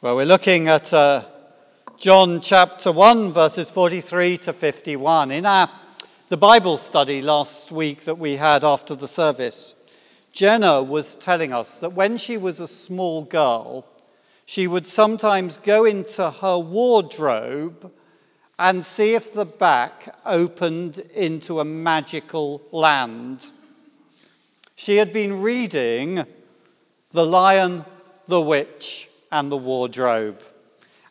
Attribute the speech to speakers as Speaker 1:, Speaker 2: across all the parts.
Speaker 1: Well, we're looking at uh, John chapter 1, verses 43 to 51. In our, the Bible study last week that we had after the service, Jenna was telling us that when she was a small girl, she would sometimes go into her wardrobe and see if the back opened into a magical land. She had been reading The Lion, the Witch, and the Wardrobe,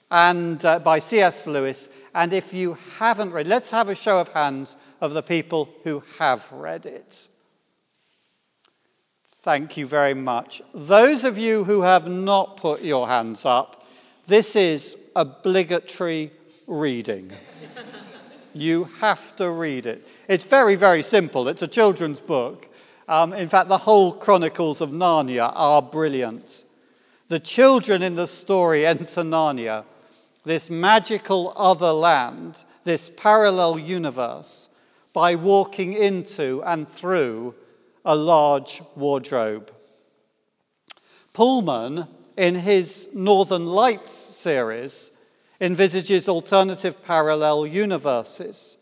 Speaker 1: and uh, by C.S. Lewis. And if you haven't read, let's have a show of hands of the people who have read it. Thank you very much. Those of you who have not put your hands up, this is obligatory reading. you have to read it. It's very, very simple. It's a children's book. Um, in fact, the whole Chronicles of Narnia are brilliant. The children in the story enter Narnia, this magical other land, this parallel universe, by walking into and through a large wardrobe. Pullman, in his Northern Lights series, envisages alternative parallel universes.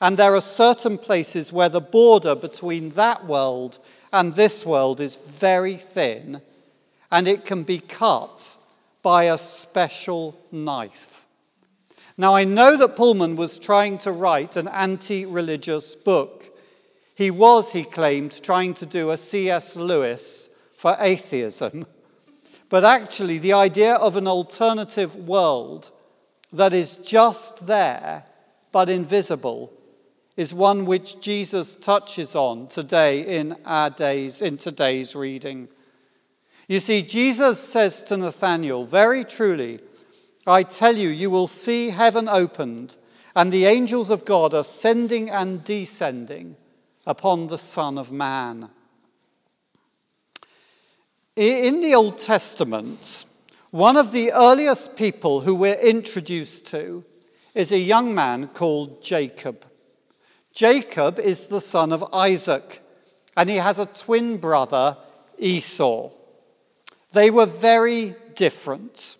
Speaker 1: And there are certain places where the border between that world and this world is very thin and it can be cut by a special knife. Now, I know that Pullman was trying to write an anti religious book. He was, he claimed, trying to do a C.S. Lewis for atheism. But actually, the idea of an alternative world that is just there but invisible is one which Jesus touches on today in our days, in today's reading. You see, Jesus says to Nathanael, Very truly, I tell you, you will see heaven opened and the angels of God ascending and descending upon the Son of Man. In the Old Testament, one of the earliest people who we're introduced to is a young man called Jacob. Jacob is the son of Isaac, and he has a twin brother, Esau. They were very different.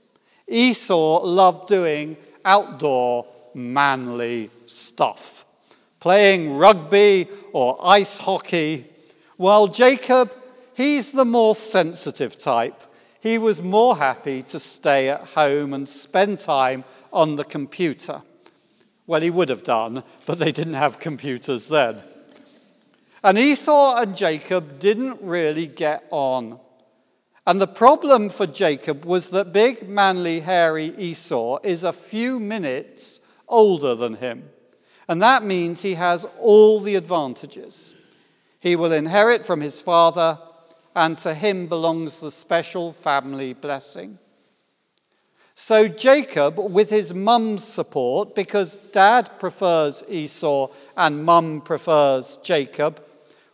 Speaker 1: Esau loved doing outdoor, manly stuff, playing rugby or ice hockey, while Jacob, he's the more sensitive type. He was more happy to stay at home and spend time on the computer. Well, he would have done, but they didn't have computers then. And Esau and Jacob didn't really get on. And the problem for Jacob was that big, manly, hairy Esau is a few minutes older than him. And that means he has all the advantages. He will inherit from his father, and to him belongs the special family blessing. So Jacob, with his mum's support, because dad prefers Esau and mum prefers Jacob,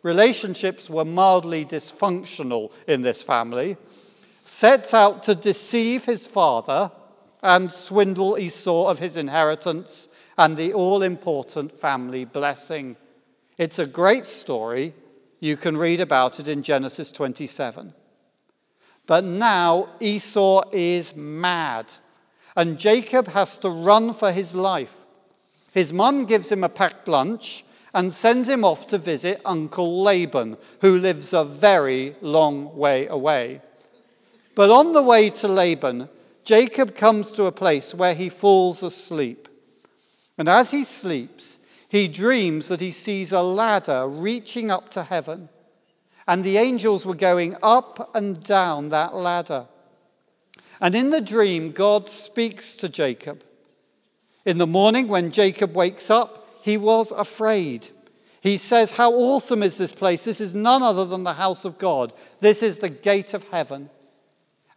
Speaker 1: relationships were mildly dysfunctional in this family, sets out to deceive his father and swindle Esau of his inheritance and the all important family blessing. It's a great story. You can read about it in Genesis 27. But now Esau is mad, and Jacob has to run for his life. His mum gives him a packed lunch and sends him off to visit Uncle Laban, who lives a very long way away. But on the way to Laban, Jacob comes to a place where he falls asleep. And as he sleeps, he dreams that he sees a ladder reaching up to heaven, and the angels were going up and down that ladder. And in the dream, God speaks to Jacob. In the morning, when Jacob wakes up, he was afraid. He says, How awesome is this place? This is none other than the house of God. This is the gate of heaven.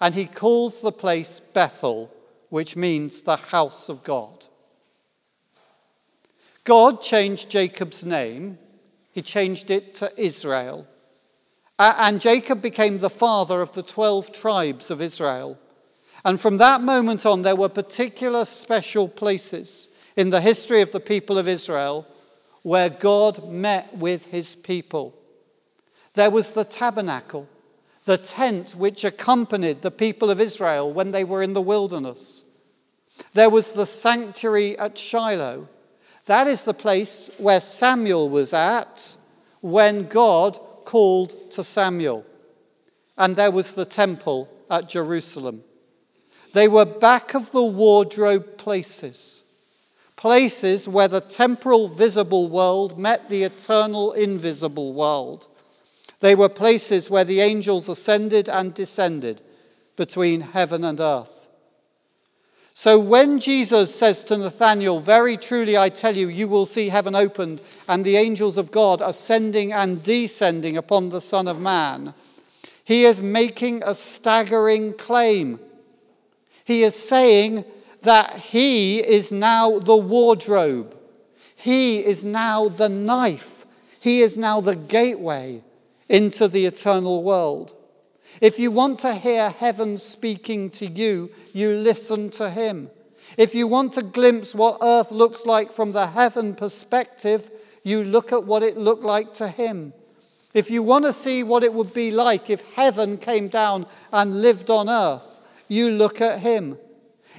Speaker 1: And he calls the place Bethel, which means the house of God. God changed Jacob's name, he changed it to Israel. And Jacob became the father of the 12 tribes of Israel. And from that moment on, there were particular special places in the history of the people of Israel where God met with his people. There was the tabernacle. the tent which accompanied the people of Israel when they were in the wilderness. There was the sanctuary at Shiloh. That is the place where Samuel was at when God called to Samuel. And there was the temple at Jerusalem. They were back of the wardrobe places, places where the temporal visible world met the eternal invisible world. They were places where the angels ascended and descended between heaven and earth. So when Jesus says to Nathanael, Very truly I tell you, you will see heaven opened and the angels of God ascending and descending upon the Son of Man, he is making a staggering claim. He is saying that he is now the wardrobe, he is now the knife, he is now the gateway into the eternal world. If you want to hear heaven speaking to you, you listen to him. If you want to glimpse what earth looks like from the heaven perspective, you look at what it looked like to him. If you want to see what it would be like if heaven came down and lived on earth, you look at him.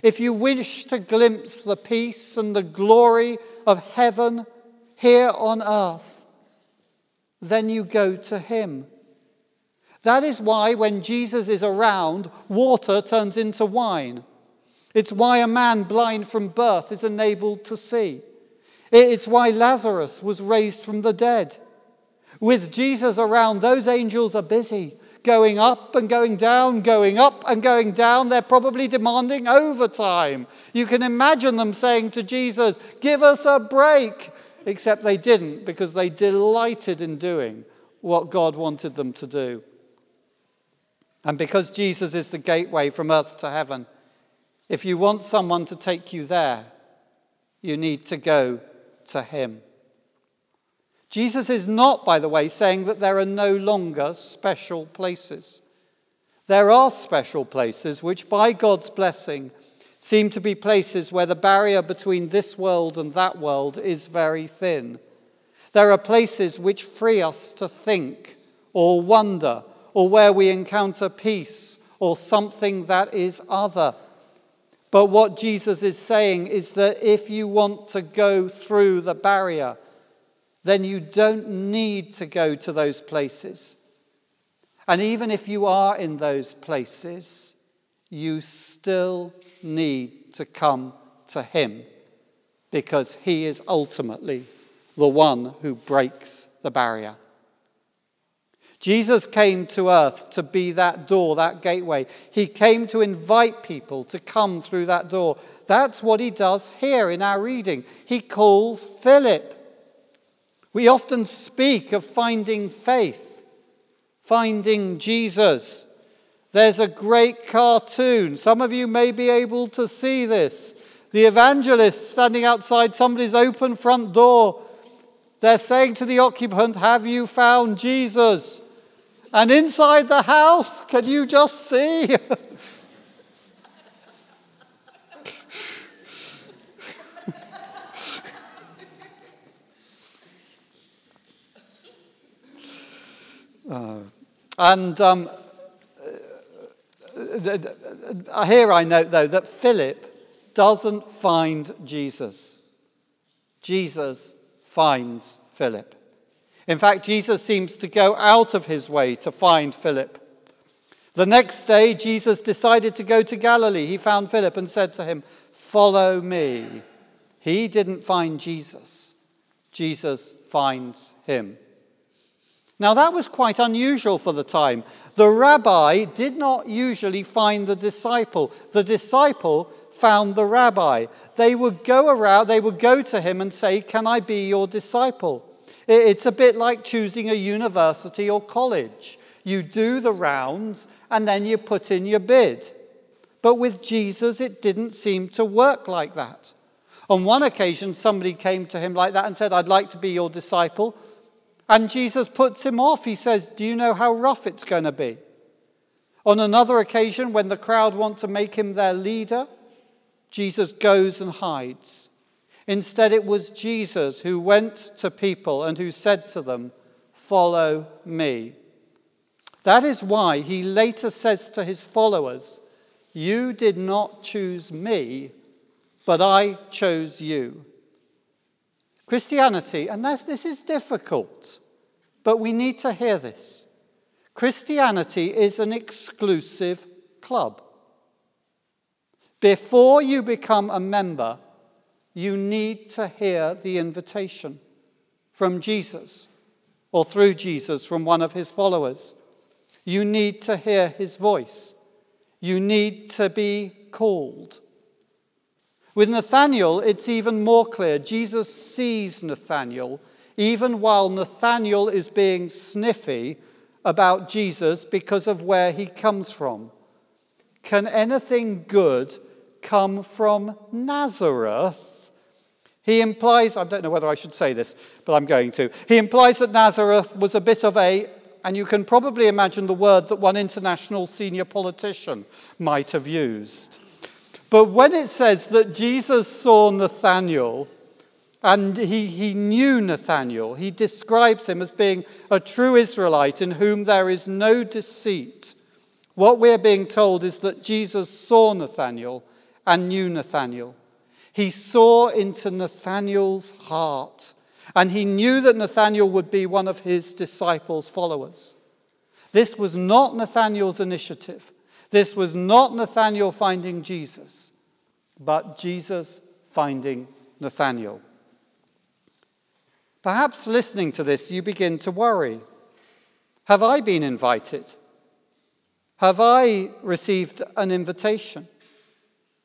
Speaker 1: If you wish to glimpse the peace and the glory of heaven here on earth, then you go to him. That is why, when Jesus is around, water turns into wine. It's why a man blind from birth is enabled to see. It's why Lazarus was raised from the dead. With Jesus around, those angels are busy, going up and going down, going up and going down. They're probably demanding overtime. You can imagine them saying to Jesus, Give us a break. Except they didn't because they delighted in doing what God wanted them to do. And because Jesus is the gateway from earth to heaven, if you want someone to take you there, you need to go to him. Jesus is not, by the way, saying that there are no longer special places. There are special places which, by God's blessing, seem to be places where the barrier between this world and that world is very thin. There are places which free us to think or wonder or where we encounter peace or something that is other. But what Jesus is saying is that if you want to go through the barrier, then you don't need to go to those places. And even if you are in those places, you still need to come to Him because He is ultimately the one who breaks the barrier. Jesus came to earth to be that door, that gateway. He came to invite people to come through that door. That's what he does here in our reading. He calls Philip. We often speak of finding faith, finding Jesus. There's a great cartoon. Some of you may be able to see this. The evangelist standing outside somebody's open front door. They're saying to the occupant, Have you found Jesus? And inside the house, can you just see? uh, and um, uh, here I note, though, that Philip doesn't find Jesus. Jesus finds Philip. In fact, Jesus seems to go out of his way to find Philip. The next day, Jesus decided to go to Galilee. He found Philip and said to him, Follow me. He didn't find Jesus, Jesus finds him. Now, that was quite unusual for the time. The rabbi did not usually find the disciple, the disciple found the rabbi. They would go around, they would go to him and say, Can I be your disciple? It's a bit like choosing a university or college. You do the rounds and then you put in your bid. But with Jesus, it didn't seem to work like that. On one occasion, somebody came to him like that and said, I'd like to be your disciple. And Jesus puts him off. He says, Do you know how rough it's going to be? On another occasion, when the crowd want to make him their leader, Jesus goes and hides. Instead, it was Jesus who went to people and who said to them, Follow me. That is why he later says to his followers, You did not choose me, but I chose you. Christianity, and this is difficult, but we need to hear this. Christianity is an exclusive club. Before you become a member, you need to hear the invitation from Jesus or through Jesus from one of his followers. You need to hear his voice. You need to be called. With Nathanael, it's even more clear. Jesus sees Nathanael even while Nathanael is being sniffy about Jesus because of where he comes from. Can anything good come from Nazareth? He implies, I don't know whether I should say this, but I'm going to. He implies that Nazareth was a bit of a, and you can probably imagine the word that one international senior politician might have used. But when it says that Jesus saw Nathanael, and he, he knew Nathanael, he describes him as being a true Israelite in whom there is no deceit. What we're being told is that Jesus saw Nathanael and knew Nathanael. He saw into Nathanael's heart, and he knew that Nathanael would be one of his disciples' followers. This was not Nathanael's initiative. This was not Nathanael finding Jesus, but Jesus finding Nathanael. Perhaps listening to this, you begin to worry. Have I been invited? Have I received an invitation?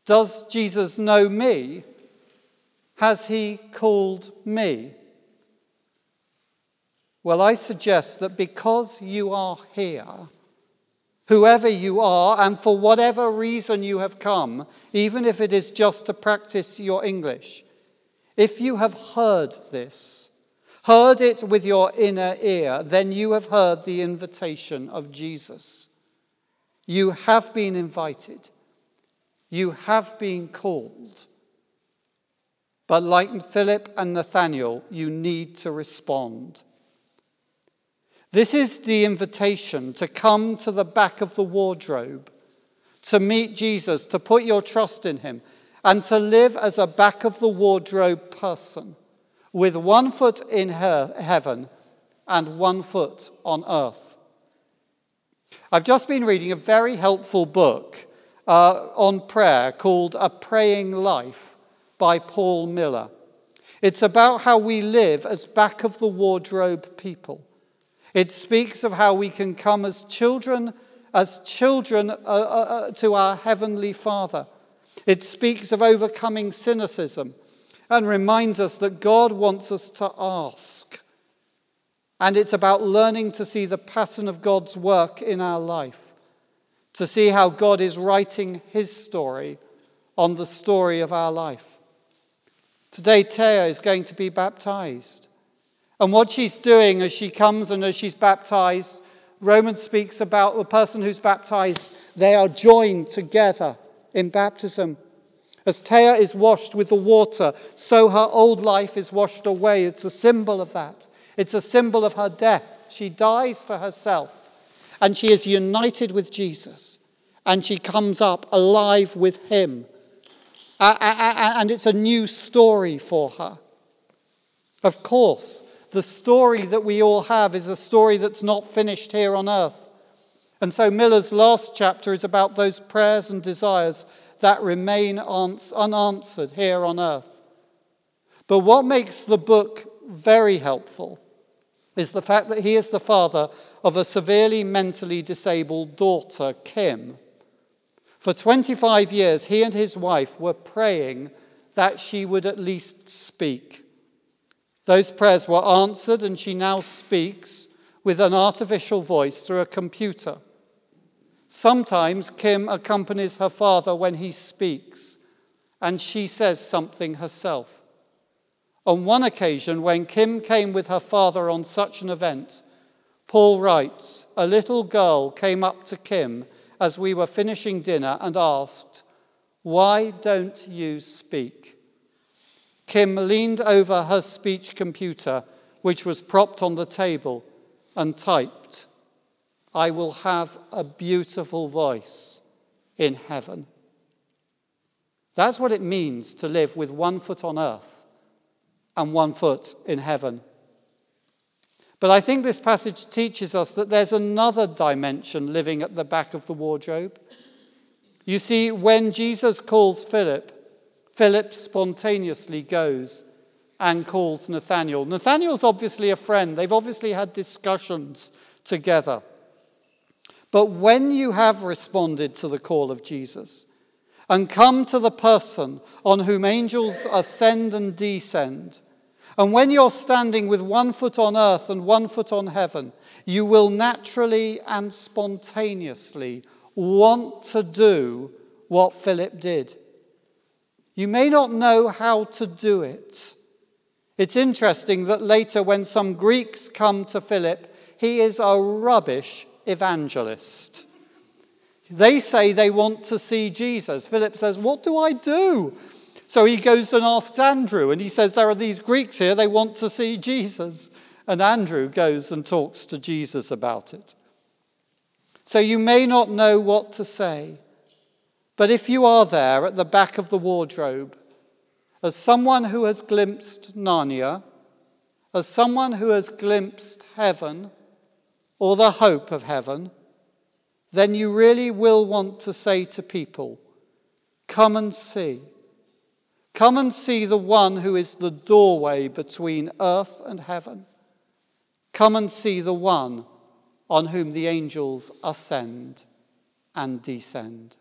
Speaker 1: Does Jesus know me? Has he called me? Well, I suggest that because you are here, whoever you are, and for whatever reason you have come, even if it is just to practice your English, if you have heard this, heard it with your inner ear, then you have heard the invitation of Jesus. You have been invited. You have been called. But like Philip and Nathanael, you need to respond. This is the invitation to come to the back of the wardrobe, to meet Jesus, to put your trust in him, and to live as a back of the wardrobe person with one foot in heaven and one foot on earth. I've just been reading a very helpful book uh, on prayer called A Praying Life by Paul Miller. It's about how we live as back of the wardrobe people. It speaks of how we can come as children, as children uh, uh, uh to our heavenly Father. It speaks of overcoming cynicism and reminds us that God wants us to ask. And it's about learning to see the pattern of God's work in our life to see how God is writing his story on the story of our life. Today, Teo is going to be baptized. And what she's doing as she comes and as she's baptized, Romans speaks about the person who's baptized, they are joined together in baptism. As Taya is washed with the water, so her old life is washed away. It's a symbol of that. It's a symbol of her death. She dies to herself and she is united with Jesus and she comes up alive with him. And it's a new story for her. Of course, the story that we all have is a story that's not finished here on earth. And so Miller's last chapter is about those prayers and desires that remain unanswered here on earth. But what makes the book very helpful is the fact that he is the father of a severely mentally disabled daughter, Kim. For 25 years, he and his wife were praying that she would at least speak. Those prayers were answered, and she now speaks with an artificial voice through a computer. Sometimes Kim accompanies her father when he speaks, and she says something herself. On one occasion, when Kim came with her father on such an event, Paul writes A little girl came up to Kim as we were finishing dinner and asked, Why don't you speak? Kim leaned over her speech computer, which was propped on the table, and typed, I will have a beautiful voice in heaven. That's what it means to live with one foot on earth and one foot in heaven. But I think this passage teaches us that there's another dimension living at the back of the wardrobe. You see, when Jesus calls Philip, Philip spontaneously goes and calls Nathanael. Nathanael's obviously a friend, they've obviously had discussions together. But when you have responded to the call of Jesus and come to the person on whom angels ascend and descend, and when you're standing with one foot on earth and one foot on heaven, you will naturally and spontaneously want to do what Philip did. You may not know how to do it. It's interesting that later, when some Greeks come to Philip, he is a rubbish evangelist. They say they want to see Jesus. Philip says, What do I do? So he goes and asks Andrew, and he says, There are these Greeks here, they want to see Jesus. And Andrew goes and talks to Jesus about it. So you may not know what to say, but if you are there at the back of the wardrobe, as someone who has glimpsed Narnia, as someone who has glimpsed heaven, or the hope of heaven, then you really will want to say to people, Come and see. Come and see the one who is the doorway between earth and heaven. Come and see the one on whom the angels ascend and descend.